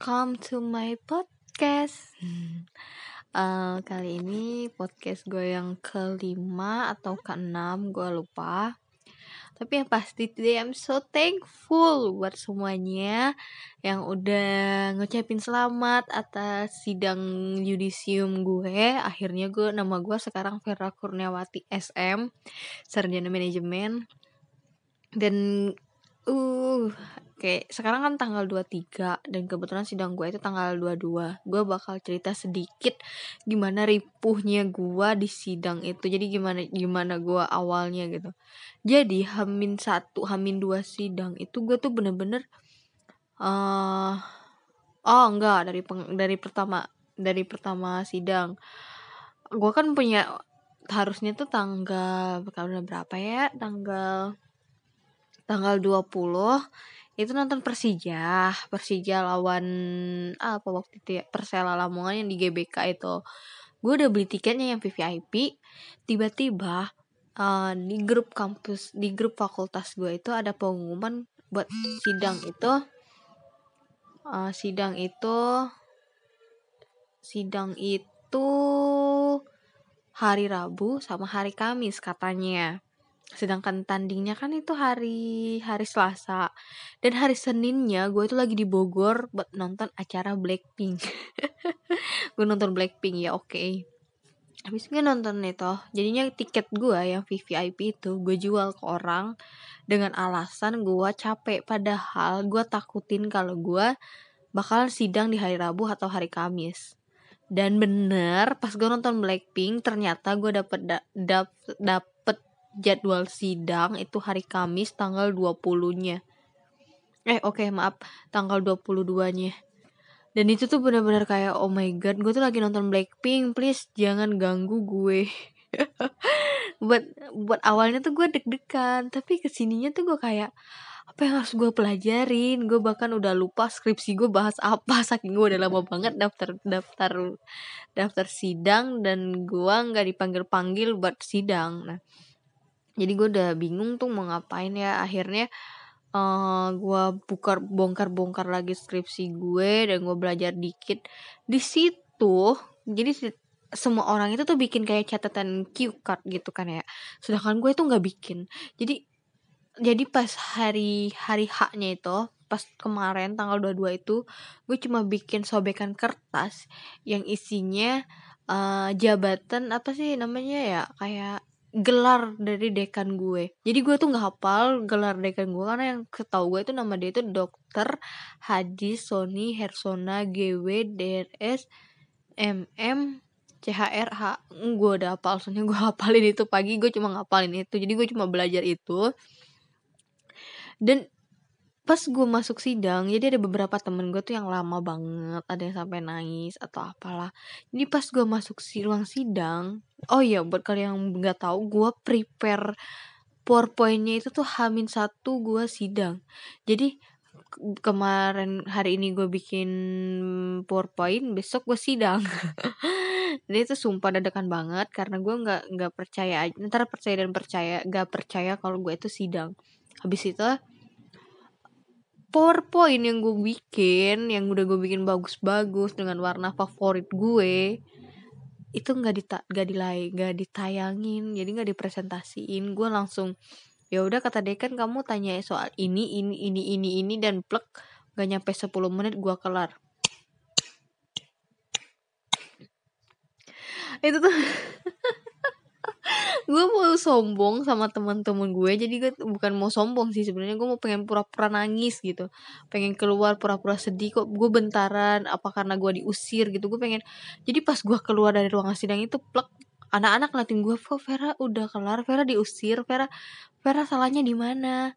welcome to my podcast. Uh, kali ini podcast gue yang kelima atau keenam, gue lupa. Tapi yang pasti today I'm so thankful buat semuanya yang udah ngucapin selamat atas sidang yudisium gue. Akhirnya gue nama gue sekarang Vera Kurniawati SM, sarjana manajemen. Dan uh Oke, sekarang kan tanggal 23 dan kebetulan sidang gue itu tanggal 22. Gue bakal cerita sedikit gimana ripuhnya gue di sidang itu. Jadi gimana gimana gue awalnya gitu. Jadi Hamin satu, Hamin dua sidang itu gue tuh bener-bener uh, oh enggak dari peng, dari pertama dari pertama sidang. Gue kan punya harusnya tuh tanggal berapa ya? Tanggal tanggal 20 itu nonton Persija. Persija lawan apa waktu itu ya? Persela Lamongan yang di GBK itu. Gue udah beli tiketnya yang VVIP tiba-tiba uh, di grup kampus di grup fakultas gue itu ada pengumuman buat sidang itu. Uh, sidang itu sidang itu hari Rabu sama hari Kamis katanya sedangkan tandingnya kan itu hari hari Selasa. Dan hari Seninnya gue itu lagi di Bogor buat nonton acara Blackpink. Gue nonton Blackpink ya oke. Okay. habis gue nonton itu jadinya tiket gue yang VVIP itu gue jual ke orang dengan alasan gue capek. Padahal gue takutin kalau gue bakal sidang di hari Rabu atau hari Kamis. Dan bener pas gue nonton Blackpink ternyata gue dapet da, dap, dapet jadwal sidang itu hari Kamis tanggal 20-nya. Eh oke okay, maaf tanggal 22-nya. Dan itu tuh bener-bener kayak oh my god gue tuh lagi nonton Blackpink please jangan ganggu gue. buat buat awalnya tuh gue deg-degan tapi ke sininya tuh gue kayak apa yang harus gue pelajarin gue bahkan udah lupa skripsi gue bahas apa saking gue udah lama banget daftar daftar daftar sidang dan gue nggak dipanggil panggil buat sidang nah jadi gue udah bingung tuh mau ngapain ya. Akhirnya uh, eh, gue bukar bongkar bongkar lagi skripsi gue dan gue belajar dikit. Di situ jadi semua orang itu tuh bikin kayak catatan cue card gitu kan ya. Sedangkan gue tuh nggak bikin. Jadi jadi pas hari hari haknya itu pas kemarin tanggal 22 itu gue cuma bikin sobekan kertas yang isinya uh, jabatan apa sih namanya ya? Kayak gelar dari dekan gue. Jadi gue tuh nggak hafal gelar dekan gue karena yang ketahu gue itu nama dia itu dokter Hadi Sony Hersona GW DRS MM CHRH gue udah hafal soalnya gue hafalin itu pagi gue cuma ngapalin itu. Jadi gue cuma belajar itu. Dan pas gue masuk sidang jadi ada beberapa temen gue tuh yang lama banget ada yang sampai nangis atau apalah. Jadi pas gue masuk si ruang sidang oh iya buat kalian yang nggak tahu gue prepare powerpointnya itu tuh hamin satu gue sidang. Jadi kemarin hari ini gue bikin powerpoint besok gue sidang. Dan itu sumpah dadakan banget karena gue nggak nggak percaya antara percaya dan percaya nggak percaya kalau gue itu sidang. Habis itu PowerPoint yang gue bikin yang udah gue bikin bagus-bagus dengan warna favorit gue itu nggak dita nggak dilay nggak ditayangin jadi nggak dipresentasiin. Gue langsung ya udah kata dekan kamu tanya soal ini ini ini ini ini dan plek gak nyampe 10 menit gue kelar. Itu tuh gue mau sombong sama teman-teman gue jadi gue bukan mau sombong sih sebenarnya gue mau pengen pura-pura nangis gitu. Pengen keluar pura-pura sedih kok gue bentaran apa karena gue diusir gitu gue pengen jadi pas gue keluar dari ruangan sidang itu plek anak-anak ngeliatin gue kok Vera udah kelar? Vera diusir? Vera Vera salahnya di mana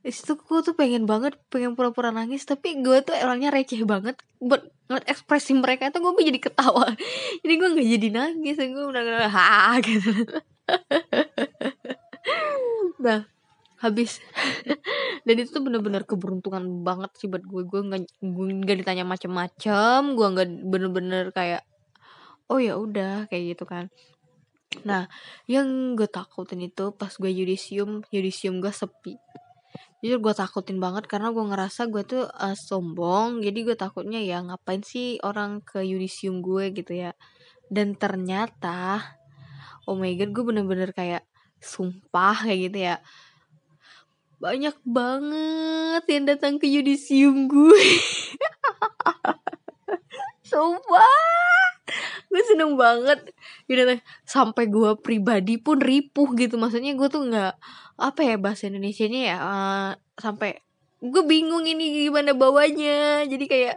itu gue tuh pengen banget pengen pura-pura nangis tapi gue tuh orangnya receh banget. Buat ngeliat ekspresi mereka itu gue jadi ketawa. Jadi gue nggak jadi nangis gue udah ha gitu. Nah habis. Dan itu tuh bener-bener keberuntungan banget sih buat gue gue nggak gue nggak ditanya macem-macem gue nggak bener-bener kayak oh ya udah kayak gitu kan. Nah yang gue takutin itu pas gue yudisium yudisium gue sepi jujur gue takutin banget karena gue ngerasa gue tuh uh, sombong. Jadi gue takutnya ya ngapain sih orang ke yudisium gue gitu ya. Dan ternyata oh my god gue bener-bener kayak sumpah kayak gitu ya. Banyak banget yang datang ke yudisium gue. Sumpah! Gue seneng banget. Gitu sampai gue pribadi pun ripuh gitu. Maksudnya gue tuh nggak apa ya bahasa Indonesia nya ya uh, sampai gue bingung ini gimana bawanya. Jadi kayak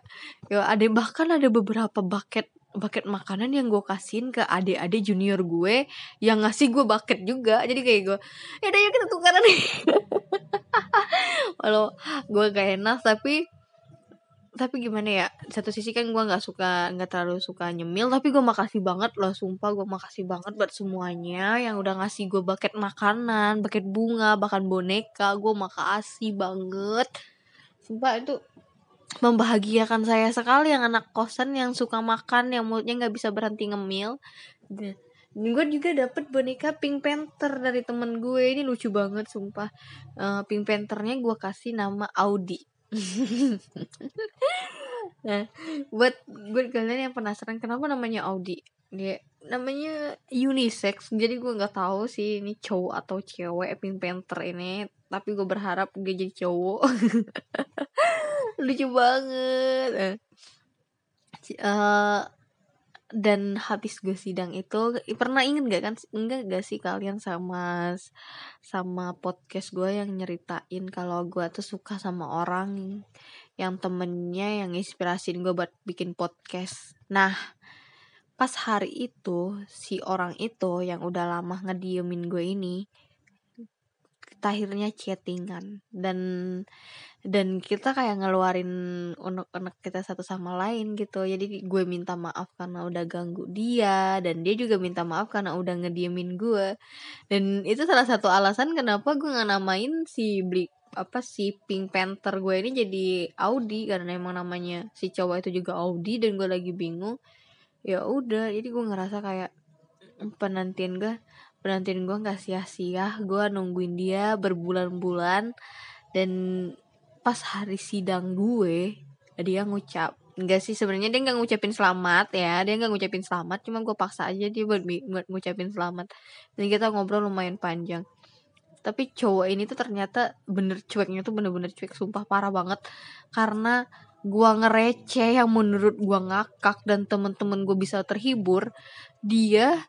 ya ada bahkan ada beberapa bucket bucket makanan yang gue kasihin ke adik-adik junior gue yang ngasih gue bucket juga. Jadi kayak gue ya udah yuk kita tukaran. Nih walau gue gak enak tapi tapi gimana ya satu sisi kan gue nggak suka nggak terlalu suka nyemil tapi gue makasih banget loh sumpah gue makasih banget buat semuanya yang udah ngasih gue bucket makanan bucket bunga bahkan boneka gue makasih banget. Sumpah itu membahagiakan saya sekali yang anak kosan yang suka makan yang mulutnya nggak bisa berhenti ngemil. Dan gue juga dapet boneka Pink Panther dari temen gue ini lucu banget sumpah. Uh, Pink Panthernya gue kasih nama Audi nah buat buat kalian yang penasaran kenapa namanya Audi? Dia namanya unisex. Jadi gue nggak tahu sih ini cowok atau cewek Pink Panther ini. Tapi gue berharap dia jadi cowok. Lucu banget. Uh, dan habis gue sidang itu pernah inget gak kan? Enggak gak sih kalian sama sama podcast gue yang nyeritain kalau gue tuh suka sama orang yang temennya yang inspirasiin gue buat bikin podcast. Nah pas hari itu si orang itu yang udah lama ngediemin gue ini akhirnya chattingan dan dan kita kayak ngeluarin unek-unek kita satu sama lain gitu. Jadi gue minta maaf karena udah ganggu dia dan dia juga minta maaf karena udah ngediemin gue. Dan itu salah satu alasan kenapa gue nggak namain si Blik apa si Pink Panther gue ini jadi Audi. Karena emang namanya si cowok itu juga Audi dan gue lagi bingung. Ya udah jadi gue ngerasa kayak penantian gue penantian gue nggak sia-sia. Gue nungguin dia berbulan-bulan dan pas hari sidang gue dia ngucap enggak sih sebenarnya dia nggak ngucapin selamat ya dia nggak ngucapin selamat cuma gue paksa aja dia buat, buat ngucapin selamat. Dan kita ngobrol lumayan panjang. Tapi cowok ini tuh ternyata bener cueknya tuh bener-bener cuek sumpah parah banget. Karena gua ngereceh yang menurut gua ngakak dan temen-temen gue bisa terhibur dia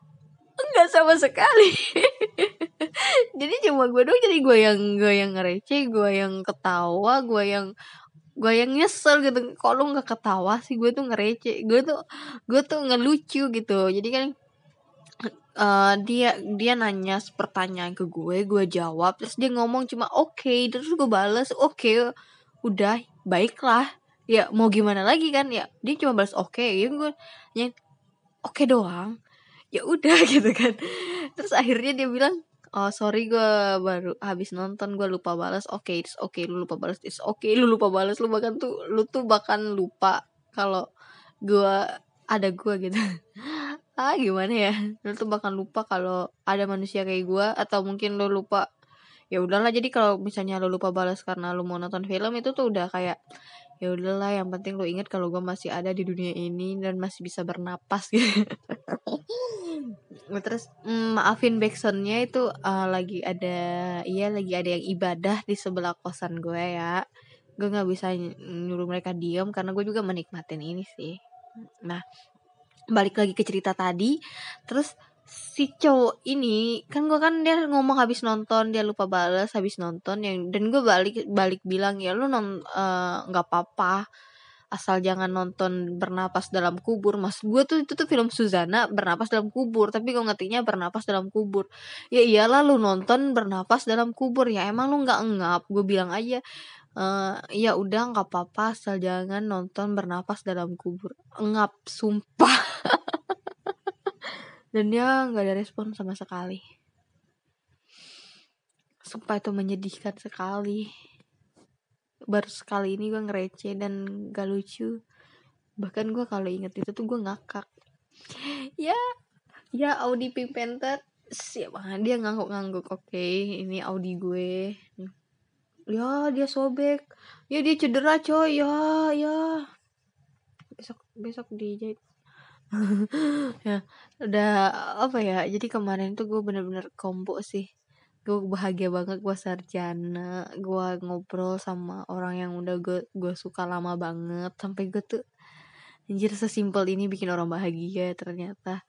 enggak sama sekali jadi cuma gue dong jadi gue yang gue yang ngereceh gue yang ketawa gue yang gue yang nyesel gitu. Kok lu nggak ketawa sih? Gue tuh ngereceh gue tuh gue tuh ngelucu gitu. Jadi kan uh, dia dia nanya pertanyaan ke gue gue jawab terus dia ngomong cuma oke okay, terus gue balas oke okay, udah baiklah. Ya mau gimana lagi kan? Ya dia cuma balas oke okay. ya gue ya oke okay doang. Ya udah gitu kan. Terus akhirnya dia bilang oh sorry gue baru habis nonton gue lupa balas oke okay, it's okay lu lupa balas it's okay lu lupa balas lu bahkan tuh lu tuh bahkan lupa kalau gue ada gue gitu. Ah gimana ya? Lu tuh bahkan lupa kalau ada manusia kayak gue atau mungkin lu lupa ya udahlah. Jadi kalau misalnya lu lupa balas karena lu mau nonton film itu tuh udah kayak ya udahlah yang penting lo inget kalau gue masih ada di dunia ini dan masih bisa bernapas gitu terus mm, maafin backsoundnya itu uh, lagi ada iya lagi ada yang ibadah di sebelah kosan gue ya. Gue nggak bisa nyuruh mereka diem karena gue juga menikmatin ini sih. Nah balik lagi ke cerita tadi terus si cowok ini kan gue kan dia ngomong habis nonton dia lupa balas habis nonton yang dan gue balik balik bilang ya lu non eh, nggak uh, apa-apa asal jangan nonton bernapas dalam kubur. Mas gue tuh itu tuh film Suzana bernapas dalam kubur tapi gue ngertinya bernapas dalam kubur. Ya iyalah lu nonton bernapas dalam kubur. Ya emang lu nggak ngap gue bilang aja. Uh, ya udah nggak apa-apa asal jangan nonton bernapas dalam kubur. Ngap sumpah. Dan dia nggak ada respon sama sekali. Sumpah itu menyedihkan sekali baru sekali ini gue ngerece dan gak lucu. Bahkan gue kalau inget itu tuh gue ngakak. Ya ya Audi Pink Panther siapa dia ngangguk-ngangguk oke. Okay, ini Audi gue. Ya dia sobek. Ya dia cedera coy. Ya ya. Besok besok dijahit. Ya udah apa ya? Jadi kemarin tuh gue bener-bener kombo sih gue bahagia banget gue sarjana gue ngobrol sama orang yang udah gue gue suka lama banget sampai gue tuh anjir sesimpel ini bikin orang bahagia ternyata.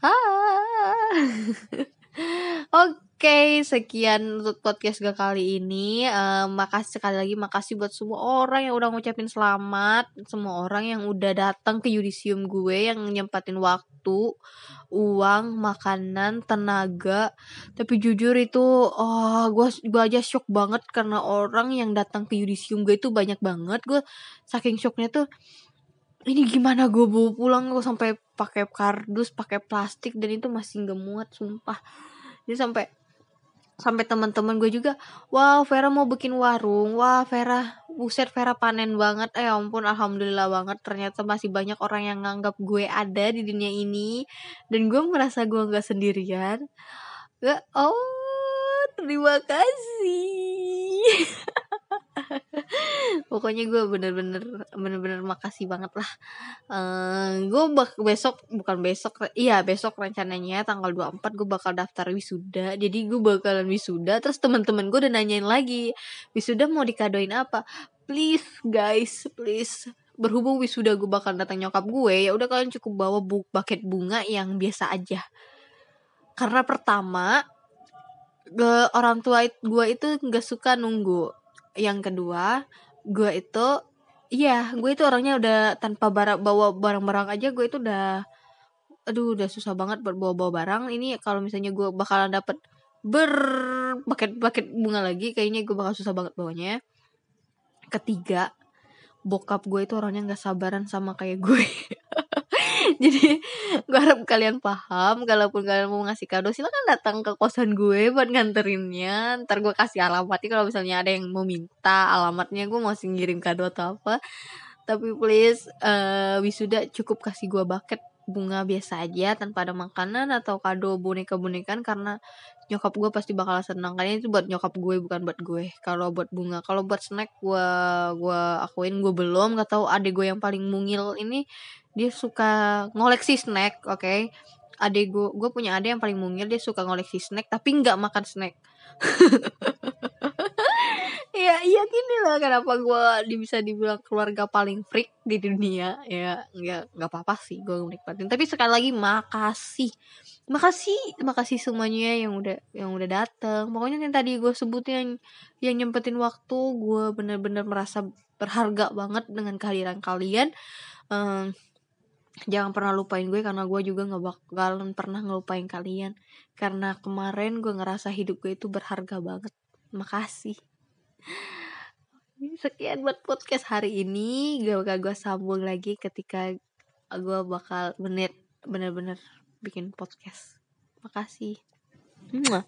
Ah. Oke, sekian untuk podcast gue kali ini. Uh, makasih sekali lagi, makasih buat semua orang yang udah ngucapin selamat, semua orang yang udah datang ke Yudisium gue, yang nyempatin waktu, uang, makanan, tenaga. Tapi jujur itu, oh, gue gue aja shock banget karena orang yang datang ke Yudisium gue itu banyak banget. Gue saking shocknya tuh ini gimana gue bawa pulang gue sampai pakai kardus pakai plastik dan itu masih nggak muat sumpah jadi sampai sampai teman-teman gue juga wow Vera mau bikin warung. Wah Vera buset Vera panen banget. Eh ya ampun alhamdulillah banget. Ternyata masih banyak orang yang nganggap gue ada di dunia ini. Dan gue merasa gue nggak sendirian. Gak oh terima kasih pokoknya gue bener-bener bener-bener makasih banget lah. Uh, gue bak besok bukan besok iya besok rencananya tanggal 24 gue bakal daftar wisuda. Jadi gue bakalan wisuda terus teman-teman gue udah nanyain lagi wisuda mau dikadoin apa? Please guys please berhubung wisuda gue bakal datang nyokap gue ya udah kalian cukup bawa bu bucket bunga yang biasa aja. Karena pertama ke orang tua gue itu nggak suka nunggu yang kedua gue itu iya gue itu orangnya udah tanpa barang bawa barang-barang aja gue itu udah aduh udah susah banget buat bawa-bawa barang. Ini kalau misalnya gue bakalan dapet ber paket paket bunga lagi kayaknya gue bakal susah banget bawanya. Ketiga bokap gue itu orangnya nggak sabaran sama kayak gue jadi gue harap kalian paham kalaupun kalian mau ngasih kado silahkan datang ke kosan gue buat nganterinnya. Ntar gue kasih alamatnya kalau misalnya ada yang mau minta alamatnya gue masih ngirim kado atau apa. Tapi please uh, wisuda cukup kasih gue bucket bunga biasa aja tanpa ada makanan atau kado boneka bonekan karena nyokap gue pasti bakal senang karena itu buat nyokap gue bukan buat gue. Kalau buat bunga kalau buat snack gue gue akuin gue belum. Nggak tahu adek gue yang paling mungil ini dia suka ngoleksi snack oke? Okay? adek gue gue punya adek yang paling mungil dia suka ngoleksi snack tapi nggak makan snack iya gini lah kenapa gue bisa dibilang keluarga paling freak di dunia? Ya nggak nggak apa apa sih gue menikmatin. Tapi sekali lagi makasih. Makasih makasih semuanya yang udah yang udah dateng. Pokoknya yang tadi gue sebut yang yang nyempetin waktu gue bener-bener merasa berharga banget dengan kehadiran kalian. Um, jangan pernah lupain gue karena gue juga nggak bakalan pernah ngelupain kalian. Karena kemarin gue ngerasa hidup gue itu berharga banget. Makasih sekian buat podcast hari ini. Gak bakal gue sambung lagi ketika gue bakal menit bener-bener bikin podcast. Makasih. Mwah.